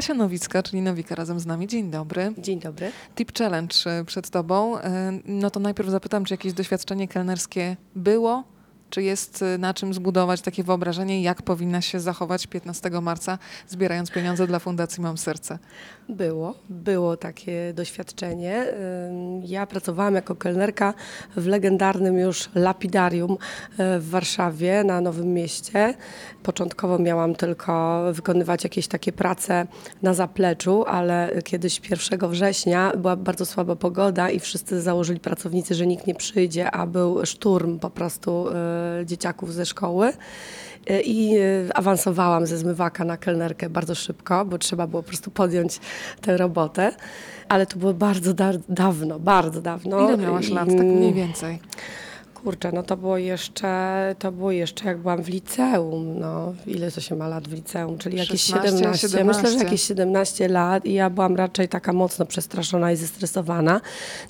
Kasia Nowicka, czyli Nowika razem z nami. Dzień dobry. Dzień dobry. Tip Challenge e, przed tobą. E, no to najpierw zapytam, czy jakieś doświadczenie kelnerskie było? Czy jest e, na czym zbudować takie wyobrażenie, jak powinna się zachować 15 marca, zbierając pieniądze dla Fundacji Mam Serce? Było, było takie doświadczenie. Ja pracowałam jako kelnerka w legendarnym już lapidarium w Warszawie na Nowym Mieście. Początkowo miałam tylko wykonywać jakieś takie prace na zapleczu, ale kiedyś 1 września była bardzo słaba pogoda i wszyscy założyli pracownicy, że nikt nie przyjdzie, a był szturm po prostu dzieciaków ze szkoły. E, i e, awansowałam ze zmywaka na kelnerkę bardzo szybko, bo trzeba było po prostu podjąć tę robotę. Ale to było bardzo da dawno, bardzo dawno. Ile miałaś lat, tak mniej więcej? Kurczę, no to było jeszcze, to było jeszcze jak byłam w liceum, no ile to się ma lat w liceum, czyli jakieś 16, 17, 17. myślę, że jakieś 17 lat i ja byłam raczej taka mocno przestraszona i zestresowana.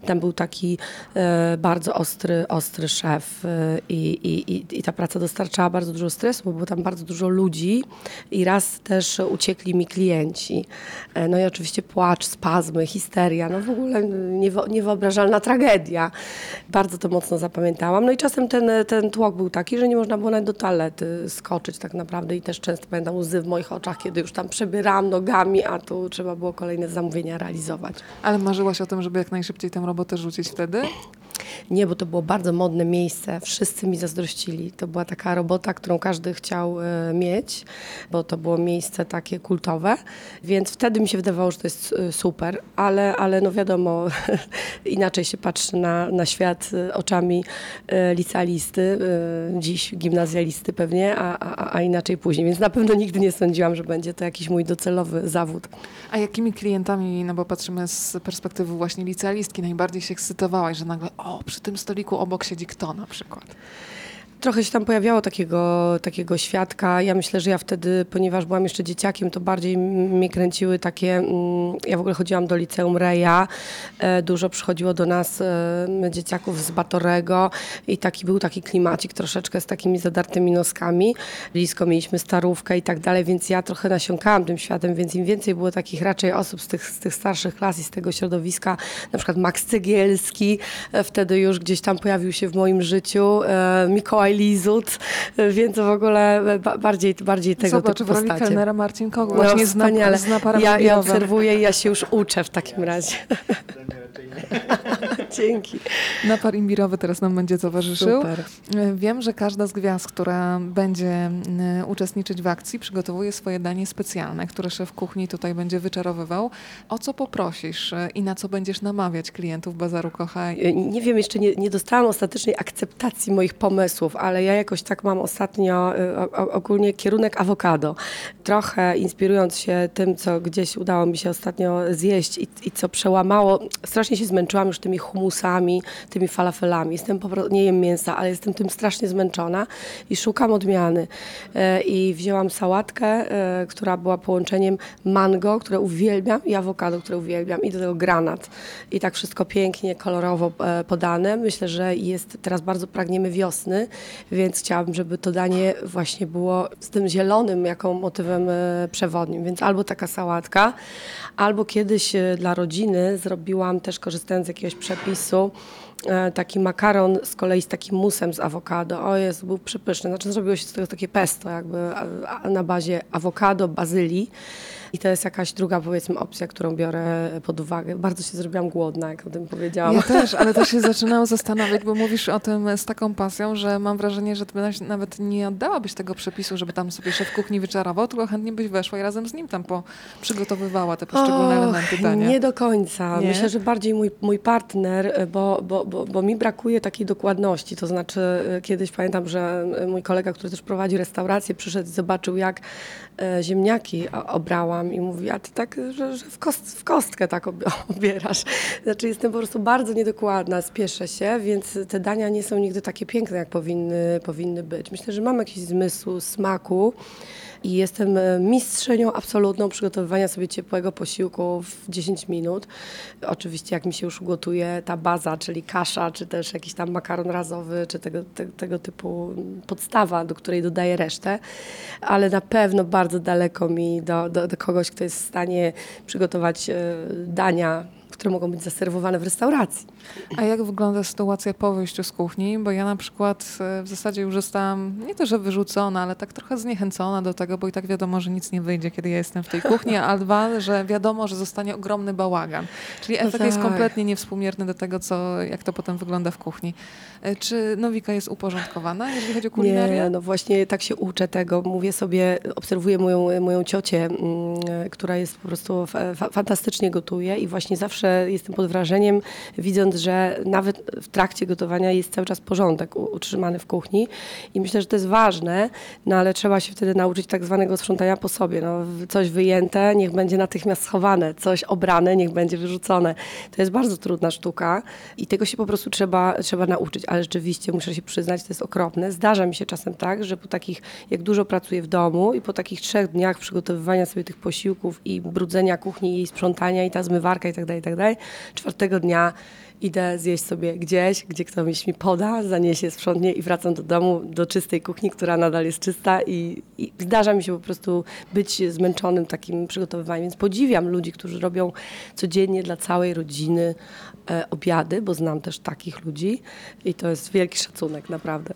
Tam był taki e, bardzo ostry, ostry szef e, i, i, i ta praca dostarczała bardzo dużo stresu, bo było tam bardzo dużo ludzi i raz też uciekli mi klienci. E, no i oczywiście płacz, spazmy, histeria, no w ogóle niewyobrażalna tragedia. Bardzo to mocno zapamiętałam. No i czasem ten, ten tłok był taki, że nie można było nawet do toalety skoczyć tak naprawdę i też często pamiętam łzy w moich oczach, kiedy już tam przebierałam nogami, a tu trzeba było kolejne zamówienia realizować. Ale marzyłaś o tym, żeby jak najszybciej tę robotę rzucić wtedy? Nie, bo to było bardzo modne miejsce. Wszyscy mi zazdrościli. To była taka robota, którą każdy chciał e, mieć, bo to było miejsce takie kultowe, więc wtedy mi się wydawało, że to jest e, super, ale, ale no wiadomo, inaczej się patrzy na, na świat e, oczami licealisty, dziś gimnazjalisty pewnie, a, a, a inaczej później, więc na pewno nigdy nie sądziłam, że będzie to jakiś mój docelowy zawód. A jakimi klientami, no bo patrzymy z perspektywy właśnie licealistki, najbardziej się ekscytowałaś, że nagle, o, przy tym stoliku obok siedzi kto na przykład? Trochę się tam pojawiało takiego, takiego świadka. Ja myślę, że ja wtedy, ponieważ byłam jeszcze dzieciakiem, to bardziej mnie kręciły takie... Mm, ja w ogóle chodziłam do liceum Reja. E, dużo przychodziło do nas e, dzieciaków z Batorego i taki był taki klimacik troszeczkę z takimi zadartymi noskami. Blisko mieliśmy starówkę i tak dalej, więc ja trochę nasiąkałam tym światem, więc im więcej było takich raczej osób z tych, z tych starszych klas i z tego środowiska, na przykład Max Cegielski, e, wtedy już gdzieś tam pojawił się w moim życiu, Mikołaj Lizut, więc w ogóle bardziej, bardziej tego Zobacz, typu postacie. Zobacz, kelnera Marcin właśnie no, zna, zna ja, ja obserwuję i ja się już uczę w takim razie. Dzięki. Napar imbirowy teraz nam będzie towarzyszył. Super. Wiem, że każda z gwiazd, która będzie uczestniczyć w akcji, przygotowuje swoje danie specjalne, które szef kuchni tutaj będzie wyczarowywał. O co poprosisz i na co będziesz namawiać klientów Bazaru Kocha? Nie wiem, jeszcze nie, nie dostałam ostatecznej akceptacji moich pomysłów, ale ja jakoś tak mam ostatnio ogólnie kierunek awokado. Trochę inspirując się tym, co gdzieś udało mi się ostatnio zjeść i, i co przełamało, strasznie się zmęczyłam już tymi humusami, tymi falafelami. Jestem po prostu, nie jem mięsa, ale jestem tym strasznie zmęczona i szukam odmiany. E, I wzięłam sałatkę, e, która była połączeniem mango, które uwielbiam i awokado, które uwielbiam i do tego granat. I tak wszystko pięknie, kolorowo e, podane. Myślę, że jest teraz bardzo pragniemy wiosny, więc chciałabym, żeby to danie właśnie było z tym zielonym jako motywem przewodnim. Więc albo taka sałatka, albo kiedyś dla rodziny zrobiłam też korzystając z jakiegoś przepisu, e, taki makaron z kolei z takim musem z awokado. O jest, był przepyszny. Znaczy zrobiło się z tego takie pesto jakby na bazie awokado, bazylii. I to jest jakaś druga, powiedzmy, opcja, którą biorę pod uwagę. Bardzo się zrobiłam głodna, jak o tym powiedziałam. Ja też, ale też się zaczynałam zastanawiać, bo mówisz o tym z taką pasją, że mam wrażenie, że ty nawet nie oddałabyś tego przepisu, żeby tam sobie szef kuchni wyczarował, tylko chętnie byś weszła i razem z nim tam po, przygotowywała te poszczególne Och, elementy dania. Nie do końca. Nie? Myślę, że bardziej mój, mój partner, bo, bo, bo, bo mi brakuje takiej dokładności. To znaczy, e, kiedyś pamiętam, że mój kolega, który też prowadzi restaurację, przyszedł i zobaczył, jak e, ziemniaki obrałam i mówi, a ty tak, że, że w, kost, w kostkę tak obierasz. Znaczy jestem po prostu bardzo niedokładna, spieszę się, więc te dania nie są nigdy takie piękne, jak powinny, powinny być. Myślę, że mam jakiś zmysł smaku, i jestem e, mistrzynią absolutną przygotowywania sobie ciepłego posiłku w 10 minut. Oczywiście jak mi się już ugotuje ta baza, czyli kasza, czy też jakiś tam makaron razowy, czy tego, te, tego typu podstawa, do której dodaję resztę, ale na pewno bardzo daleko mi do, do, do kogoś, kto jest w stanie przygotować e, dania które mogą być zaserwowane w restauracji. A jak wygląda sytuacja po wyjściu z kuchni? Bo ja na przykład e, w zasadzie już zostałam nie to, że wyrzucona, ale tak trochę zniechęcona do tego, bo i tak wiadomo, że nic nie wyjdzie, kiedy ja jestem w tej kuchni, a dwa, że wiadomo, że zostanie ogromny bałagan. Czyli no efekt tak. jest kompletnie niewspółmierny do tego, co, jak to potem wygląda w kuchni. E, czy Nowika jest uporządkowana, jeżeli chodzi o kulinarię? Nie, no właśnie tak się uczę tego. Mówię sobie, obserwuję moją, moją ciocię, mm, która jest po prostu fa fantastycznie gotuje i właśnie zawsze jestem pod wrażeniem, widząc, że nawet w trakcie gotowania jest cały czas porządek utrzymany w kuchni i myślę, że to jest ważne, no ale trzeba się wtedy nauczyć tak zwanego sprzątania po sobie. No, coś wyjęte, niech będzie natychmiast schowane, coś obrane, niech będzie wyrzucone. To jest bardzo trudna sztuka i tego się po prostu trzeba, trzeba nauczyć, ale rzeczywiście muszę się przyznać, to jest okropne. Zdarza mi się czasem tak, że po takich, jak dużo pracuję w domu i po takich trzech dniach przygotowywania sobie tych posiłków i brudzenia kuchni i sprzątania i ta zmywarka i tak dalej, i tak dalej, czwartego dnia idę zjeść sobie gdzieś, gdzie ktoś mi poda, zaniesie, sprzątnie i wracam do domu, do czystej kuchni, która nadal jest czysta i, i zdarza mi się po prostu być zmęczonym takim przygotowywaniem. Więc podziwiam ludzi, którzy robią codziennie dla całej rodziny e, obiady, bo znam też takich ludzi i to jest wielki szacunek, naprawdę.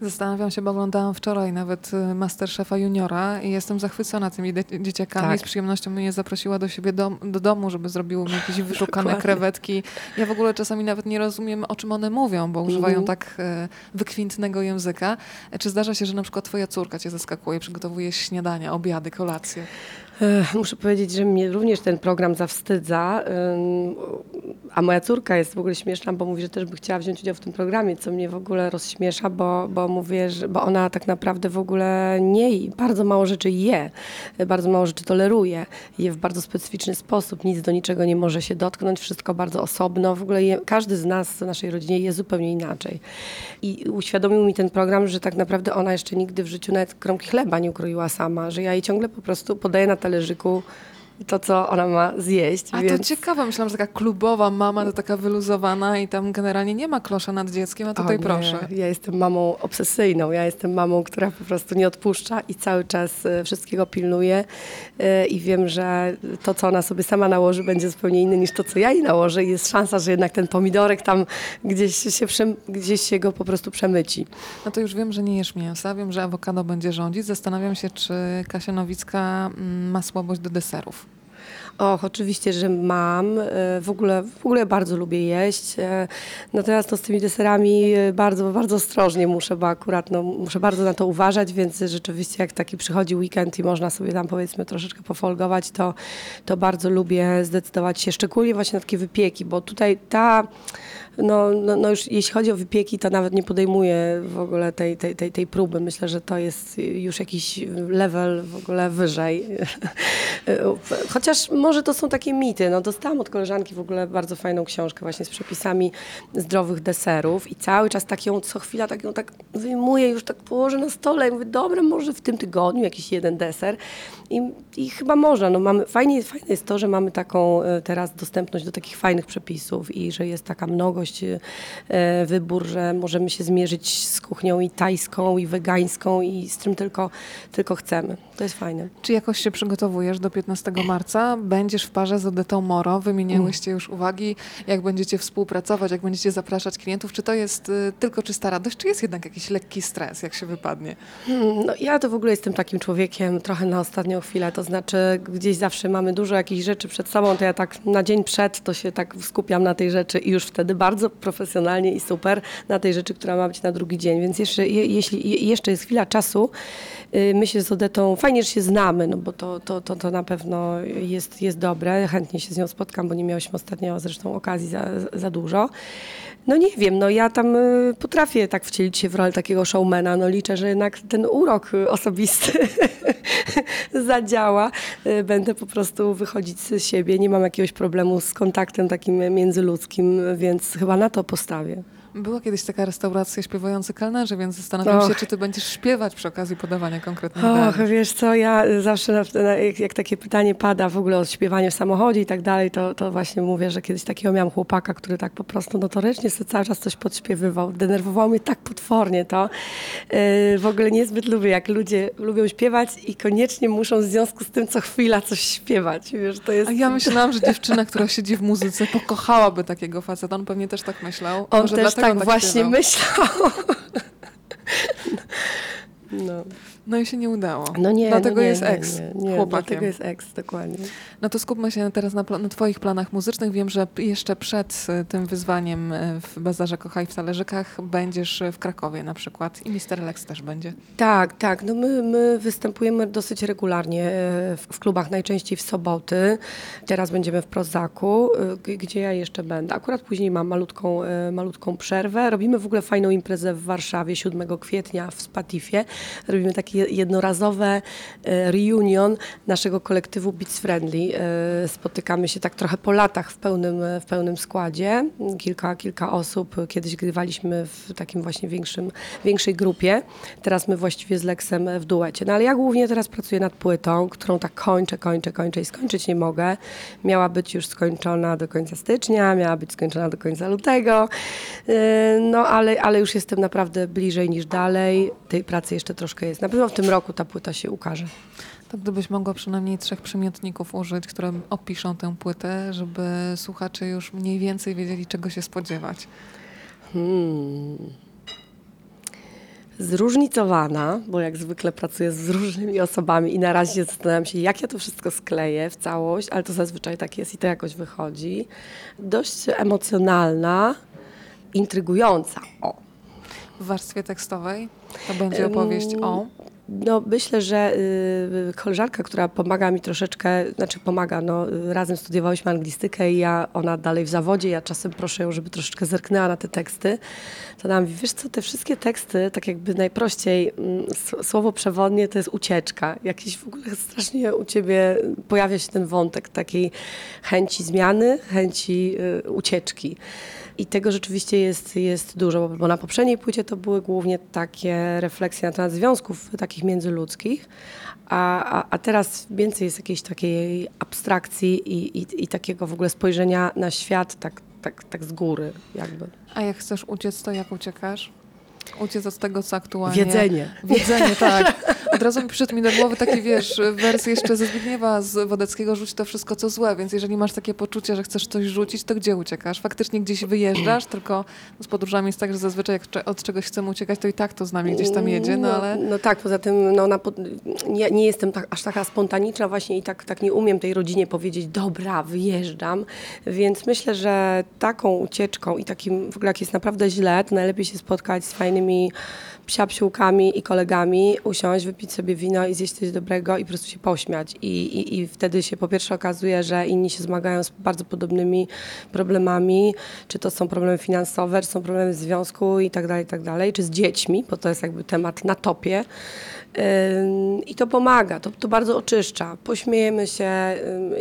Zastanawiam się, bo oglądałam wczoraj nawet y, Masterchefa Juniora i jestem zachwycona tymi dzieciakami. Tak. Z przyjemnością mnie zaprosiła do siebie do, do domu, żeby zrobiły mi jakieś wyszukane krewetki. Ja w ogóle czasami nawet nie rozumiem, o czym one mówią, bo używają mm. tak e, wykwintnego języka. Czy zdarza się, że na przykład twoja córka cię zaskakuje, przygotowuje śniadania, obiady, kolacje? Muszę powiedzieć, że mnie również ten program zawstydza, a moja córka jest w ogóle śmieszna, bo mówi, że też by chciała wziąć udział w tym programie, co mnie w ogóle rozśmiesza, bo, bo mówię, że, bo ona tak naprawdę w ogóle nie, bardzo mało rzeczy je, bardzo mało rzeczy toleruje, je w bardzo specyficzny sposób, nic do niczego nie może się dotknąć, wszystko bardzo osobno, w ogóle je, każdy z nas w naszej rodzinie je zupełnie inaczej. I uświadomił mi ten program, że tak naprawdę ona jeszcze nigdy w życiu nawet kromki chleba nie ukroiła sama, że ja jej ciągle po prostu podaję na talerzyku to, co ona ma zjeść. A więc... to ciekawe, myślałam, że taka klubowa mama, to taka wyluzowana i tam generalnie nie ma klosza nad dzieckiem, a tutaj o, proszę. Ja jestem mamą obsesyjną, ja jestem mamą, która po prostu nie odpuszcza i cały czas e, wszystkiego pilnuje e, i wiem, że to, co ona sobie sama nałoży, będzie zupełnie inne niż to, co ja jej nałożę i jest szansa, że jednak ten pomidorek tam gdzieś się, gdzieś się go po prostu przemyci. No to już wiem, że nie jesz mięsa, wiem, że awokado będzie rządzić. Zastanawiam się, czy Kasia Nowicka mm, ma słabość do deserów. Och, oczywiście, że mam. E, w ogóle, w ogóle bardzo lubię jeść. E, natomiast no, z tymi deserami e, bardzo, bardzo ostrożnie muszę, bo akurat no, muszę bardzo na to uważać, więc rzeczywiście jak taki przychodzi weekend i można sobie tam powiedzmy troszeczkę pofolgować, to, to bardzo lubię zdecydować się, szczególnie właśnie na takie wypieki, bo tutaj ta no, no, no już jeśli chodzi o wypieki, to nawet nie podejmuję w ogóle tej, tej, tej, tej próby. Myślę, że to jest już jakiś level w ogóle wyżej. Chociaż może to są takie mity. No, dostałam od koleżanki w ogóle bardzo fajną książkę właśnie z przepisami zdrowych deserów i cały czas tak ją co chwila tak ją tak wyjmuję, już tak położę na stole i mówię, dobra, może w tym tygodniu jakiś jeden deser. I, i chyba można. No, mamy, fajnie, fajne jest to, że mamy taką e, teraz dostępność do takich fajnych przepisów i że jest taka mnogość E, wybór, że możemy się zmierzyć z kuchnią i tajską, i wegańską, i z czym tylko, tylko chcemy. To jest fajne. Czy jakoś się przygotowujesz do 15 marca? Będziesz w parze z Odetą Moro. Wymieniałyście już uwagi, jak będziecie współpracować, jak będziecie zapraszać klientów. Czy to jest y, tylko czysta radość, czy jest jednak jakiś lekki stres, jak się wypadnie? Hmm, no, ja to w ogóle jestem takim człowiekiem trochę na ostatnią chwilę. To znaczy gdzieś zawsze mamy dużo jakichś rzeczy przed sobą, to ja tak na dzień przed to się tak skupiam na tej rzeczy i już wtedy bardzo profesjonalnie i super na tej rzeczy, która ma być na drugi dzień. Więc jeszcze, je, jeśli jeszcze jest chwila czasu, y, myślę z Odetą, fajnie, że się znamy, no bo to, to, to, to na pewno jest, jest dobre. Chętnie się z nią spotkam, bo nie miałyśmy ostatnio zresztą okazji za, za dużo. No nie wiem, no ja tam y, potrafię tak wcielić się w rolę takiego showmana. No liczę, że jednak ten urok osobisty zadziała. Y, będę po prostu wychodzić z siebie. Nie mam jakiegoś problemu z kontaktem takim międzyludzkim, więc chyba na to postawię. Była kiedyś taka restauracja śpiewający kelnerzy, więc zastanawiam Och. się, czy ty będziesz śpiewać przy okazji podawania konkretnych Och, dań. wiesz co, ja zawsze jak, jak takie pytanie pada w ogóle o śpiewanie w samochodzie i tak dalej, to, to właśnie mówię, że kiedyś takiego miałam chłopaka, który tak po prostu notorycznie sobie cały czas coś podśpiewywał. Denerwowało mnie tak potwornie to. Yy, w ogóle niezbyt lubię, jak ludzie lubią śpiewać i koniecznie muszą w związku z tym co chwila coś śpiewać. Wiesz, to jest... A ja myślałam, że dziewczyna, która siedzi w muzyce, pokochałaby takiego faceta. On pewnie też tak myślał. On Może też dlatego tak właśnie myślał. No. No i się nie udało. No nie, Dlatego no nie, jest nie, ex nie, nie, chłopakiem. Dlatego jest ex, dokładnie. No to skupmy się teraz na, na Twoich planach muzycznych. Wiem, że jeszcze przed e, tym wyzwaniem e, w Bazarze Kochaj w Talerzykach będziesz e, w Krakowie na przykład i Mister Lex też będzie. Tak, tak. No my, my występujemy dosyć regularnie e, w, w klubach, najczęściej w soboty. Teraz będziemy w Prozaku, gdzie ja jeszcze będę. Akurat później mam malutką, e, malutką przerwę. Robimy w ogóle fajną imprezę w Warszawie 7 kwietnia w Spatifie. Robimy takie jednorazowe e, reunion naszego kolektywu Beats Friendly. E, Spotykamy się tak trochę po latach w pełnym, w pełnym składzie. Kilka, kilka osób. Kiedyś grywaliśmy w takim właśnie większym, większej grupie. Teraz my właściwie z Lexem w duecie. No ale ja głównie teraz pracuję nad płytą, którą tak kończę, kończę, kończę i skończyć nie mogę. Miała być już skończona do końca stycznia, miała być skończona do końca lutego. No ale, ale już jestem naprawdę bliżej niż dalej. Tej pracy jeszcze troszkę jest. Na pewno w tym roku ta płyta się ukaże. To gdybyś mogła przynajmniej trzech przymiotników użyć, które opiszą tę płytę, żeby słuchacze już mniej więcej wiedzieli, czego się spodziewać. Hmm. Zróżnicowana, bo jak zwykle pracuję z różnymi osobami i na razie zastanawiam się, jak ja to wszystko skleję w całość, ale to zazwyczaj tak jest i to jakoś wychodzi. Dość emocjonalna, intrygująca. O. W warstwie tekstowej to będzie opowieść o... No, myślę, że y, koleżanka, która pomaga mi troszeczkę, znaczy pomaga, no, razem studiowałyśmy anglistykę i ja, ona dalej w zawodzie, ja czasem proszę ją, żeby troszeczkę zerknęła na te teksty, to nam mówi, wiesz co, te wszystkie teksty, tak jakby najprościej, mm, słowo przewodnie to jest ucieczka. Jakiś w ogóle strasznie u ciebie pojawia się ten wątek takiej chęci zmiany, chęci y, ucieczki. I tego rzeczywiście jest, jest dużo, bo na poprzedniej płycie to były głównie takie refleksje na temat związków takich międzyludzkich, a, a, a teraz więcej jest jakiejś takiej abstrakcji i, i, i takiego w ogóle spojrzenia na świat tak, tak, tak z góry jakby. A jak chcesz uciec, to jak uciekasz? Uciec od tego, co aktualnie... Wiedzenie. Wiedzenie, tak. Od razu mi przyszedł mi do głowy taki, wiesz, wers jeszcze ze Zbigniewa z Wodeckiego, rzuć to wszystko, co złe, więc jeżeli masz takie poczucie, że chcesz coś rzucić, to gdzie uciekasz? Faktycznie gdzieś wyjeżdżasz, tylko z podróżami jest tak, że zazwyczaj jak od czegoś chcemy uciekać, to i tak to z nami gdzieś tam jedzie, no ale... No tak, poza tym no, na, nie, nie jestem tak, aż taka spontaniczna właśnie i tak, tak nie umiem tej rodzinie powiedzieć, dobra, wyjeżdżam, więc myślę, że taką ucieczką i takim, w ogóle jak jest naprawdę źle, to najlepiej się spotkać z fajnymi psiapsiłkami i kolegami, usiąść, wypić sobie wino i zjeść coś dobrego i po prostu się pośmiać. I, i, I wtedy się po pierwsze okazuje, że inni się zmagają z bardzo podobnymi problemami, czy to są problemy finansowe, czy są problemy w związku i tak dalej, i tak dalej, czy z dziećmi, bo to jest jakby temat na topie. I to pomaga, to, to bardzo oczyszcza. Pośmiejemy się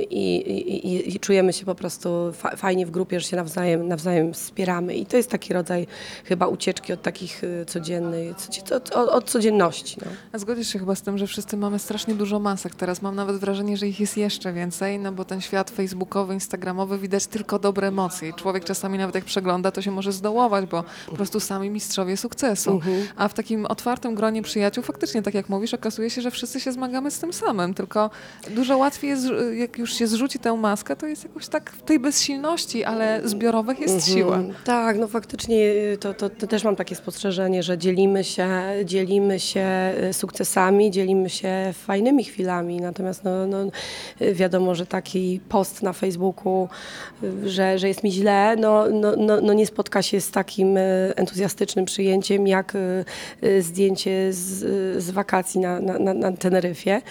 i, i, i, czujemy się po prostu fa fajnie w grupie, że się nawzajem, nawzajem wspieramy. I to jest taki rodzaj chyba ucieczki od takich y, codziennej, codzie- od, od, od codzienności. No. A zgodzisz się chyba z tym, że wszyscy mamy strasznie dużo masek teraz. Mam nawet wrażenie, że ich jest jeszcze więcej, no bo ten świat facebookowy, instagramowy widać tylko dobre emocje. I człowiek czasami nawet jak przegląda, to się może zdołować, bo po prostu sami mistrzowie sukcesu. A w takim otwartym gronie przyjaciół faktycznie, tak jak mówisz, okazuje się, że wszyscy się zmagamy z tym samym, tylko dużo łatwiej jest, jak już się zrzuci tę maskę, to jest jakoś tak w tej bezsilności, ale zbiorowych jest siła. Mhm. Tak, no faktycznie y, to, to, to też mam takie spostrzeżenie, że dzielimy się, dzielimy się y, sukcesami, dzielimy się fajnymi chwilami, natomiast no, no, wiadomo, że taki post na Facebooku, y, że, że jest mi źle, no, no, no, no nie spotka się z takim entuzjastycznym przyjęciem, jak zdjęcie z, z wakacji na, na, na, na Teneryfie.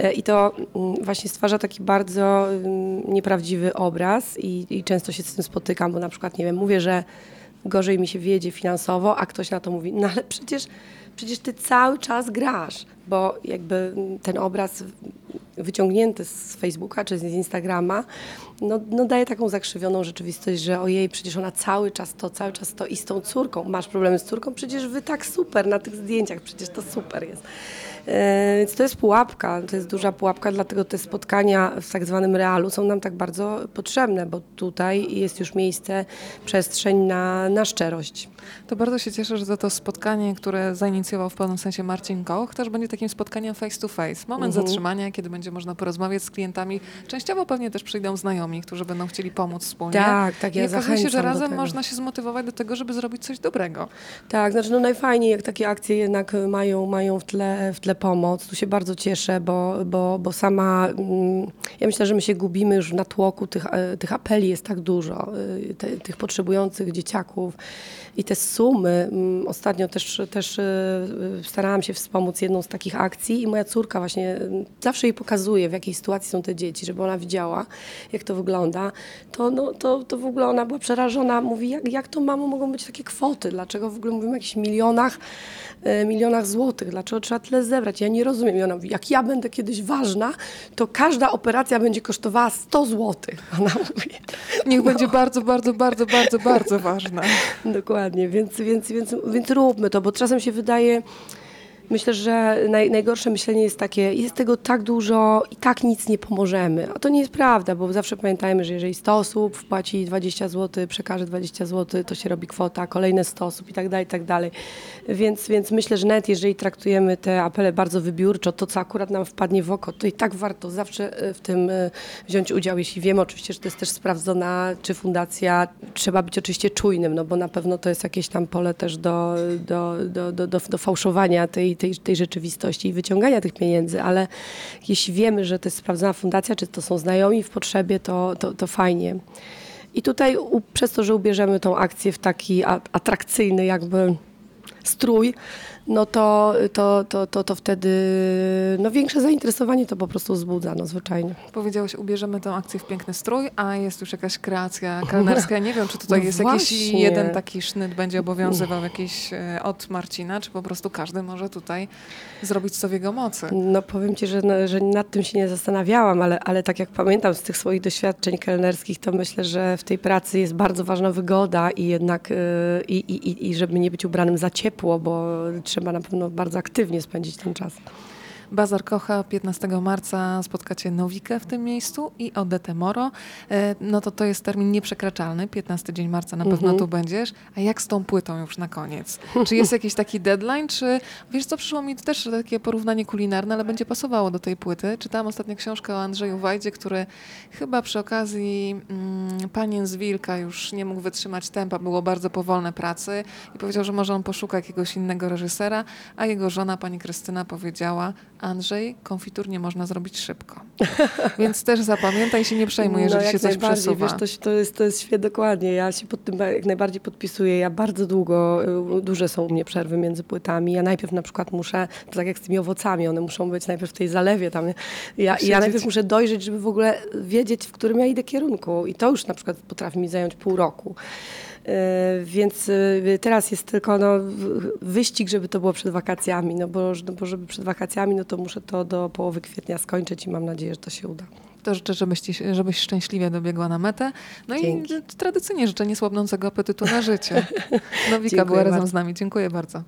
Y, I to mm, właśnie stwarza taki bardzo ym, nieprawdziwy obraz i, i często się z tym spotykam, bo na przykład, nie wiem, mówię, że gorzej mi się wiedzie finansowo, a ktoś na to mówi, no ale przecież, przecież ty cały czas grasz, bo jakby ten obraz wyciągnięty z Facebooka czy z Instagrama no, no daje taką zakrzywioną rzeczywistość, że ojej, przecież ona cały czas to, cały czas to i z tą córką. Masz problemy z córką? Przecież wy tak super na tych zdjęciach, przecież to super jest. E, więc to jest pułapka, to jest duża pułapka, dlatego te spotkania w tak zwanym realu są nam tak bardzo potrzebne, bo tutaj jest już miejsce, przestrzeń na, na szczerość. To bardzo się cieszę, że to, spotkanie, które zainicjował w pewnym sensie Marcin Koch, też będzie takim spotkaniem face to face. Moment Mhm. zatrzymania, kiedy będzie można porozmawiać z klientami. Częściowo pewnie też przyjdą znajomi, którzy będą chcieli pomóc wspólnie. Tak, tak, ja I okazuje się, że razem można się zmotywować do tego, żeby zrobić coś dobrego. Tak, znaczy no najfajniej, jak takie akcje jednak mają, mają w, tle, w tle pomoc. Tu się bardzo cieszę, bo, bo, bo sama, mm, ja myślę, że my się gubimy już w natłoku, tych, e, tych apeli jest tak dużo, y, te, tych potrzebujących dzieciaków i te sumy. mm, Ostatnio też, też y, starałam się wspomóc jedną z takich akcji i moja córka właśnie y, zawsze jej pokazuje, w jakiej sytuacji są te dzieci, żeby ona widziała, jak to wygląda. To, no, to, to w ogóle ona była przerażona. Mówi, jak, jak to mamo mogą być takie kwoty? Dlaczego w ogóle mówimy o jakichś milionach, e, milionach złotych? Dlaczego trzeba tyle zebrać? Ja nie rozumiem. I ona mówi, jak ja będę kiedyś ważna, to każda operacja będzie kosztowała 100 złotych. Ona mówi. Niech będzie bardzo, bardzo, bardzo, bardzo, bardzo ważne. Dokładnie, więc, więc, więc, więc róbmy to, bo czasem się wydaje, myślę, że naj, najgorsze myślenie jest takie, jest tego tak dużo i tak nic nie pomożemy. A to nie jest prawda, bo zawsze pamiętajmy, że jeżeli 100 osób wpłaci 20 zł, przekaże 20 zł, to się robi kwota, kolejne 100 osób i tak dalej, i tak dalej. Więc, więc myślę, że nawet jeżeli traktujemy te apele bardzo wybiórczo, to co akurat nam wpadnie w oko, to i tak warto zawsze e, w tym e, wziąć udział, jeśli wiemy oczywiście, że to jest też sprawdzona, czy fundacja, trzeba być oczywiście czujnym, no bo na pewno to jest jakieś tam pole też do, do, do, do, do, do fałszowania tej, tej, tej rzeczywistości i wyciągania tych pieniędzy, ale jeśli wiemy, że to jest sprawdzona fundacja, czy to są znajomi w potrzebie, to, to, to fajnie. I tutaj przez to, że ubierzemy tą akcję w taki atrakcyjny jakby strój, no to, to, to, to, to wtedy no większe zainteresowanie to po prostu wzbudza, no zwyczajnie. Powiedziałeś, ubierzemy tę akcję w piękny strój, a jest już jakaś kreacja kelnerska. Nie wiem, czy tutaj No jest jakiś właśnie. jeden taki sznyt będzie obowiązywał jakiś e, od Marcina, czy po prostu każdy może tutaj zrobić co w jego mocy. No powiem Ci, że, no, że nad tym się nie zastanawiałam, ale, ale tak jak pamiętam z tych swoich doświadczeń kelnerskich, to myślę, że w tej pracy jest bardzo ważna wygoda i jednak i, i, i- i żeby nie być ubranym za ciepło, bo trzeba na pewno bardzo aktywnie spędzić ten czas. Bazar Kocha 15 marca spotkacie Nowikę w tym miejscu i Odetę Moro. E, No to to jest termin nieprzekraczalny. 15 dzień marca na pewno Mhm. tu będziesz. A jak z tą płytą już na koniec? Czy jest jakiś taki deadline? Czy wiesz co, przyszło mi też takie porównanie kulinarne, ale będzie pasowało do tej płyty. Czytałam ostatnio książkę o Andrzeju Wajdzie, który chyba przy okazji mm, Panien z Wilka już nie mógł wytrzymać tempa, było bardzo powolne pracy i powiedział, że może on poszuka jakiegoś innego reżysera, a jego żona, pani Krystyna powiedziała, Andrzej, konfitur nie można zrobić szybko. Więc też zapamiętaj się, nie przejmuj, jeżeli no, się coś przesuwa. wiesz, to, to jest, to jest świetnie, dokładnie. Ja się pod tym jak najbardziej podpisuję. Ja bardzo długo, y, duże są u mnie przerwy między płytami. Ja najpierw na przykład muszę, to tak jak z tymi owocami, one muszą być najpierw w tej zalewie tam. Ja, ja najpierw muszę dojrzeć, żeby w ogóle wiedzieć, w którym ja idę kierunku. I to już na przykład potrafi mi zająć pół roku. Y, więc y, teraz jest tylko no, wyścig, żeby to było przed wakacjami, no bo, no bo żeby przed wakacjami, no to muszę to do połowy kwietnia skończyć i mam nadzieję, że to się uda to życzę, żebyś, żebyś szczęśliwie dobiegła na metę. No Dzięki. i tradycyjnie życzę niesłabnącego apetytu na życie. Nowika Dziękuję była bardzo. razem z nami. Dziękuję bardzo.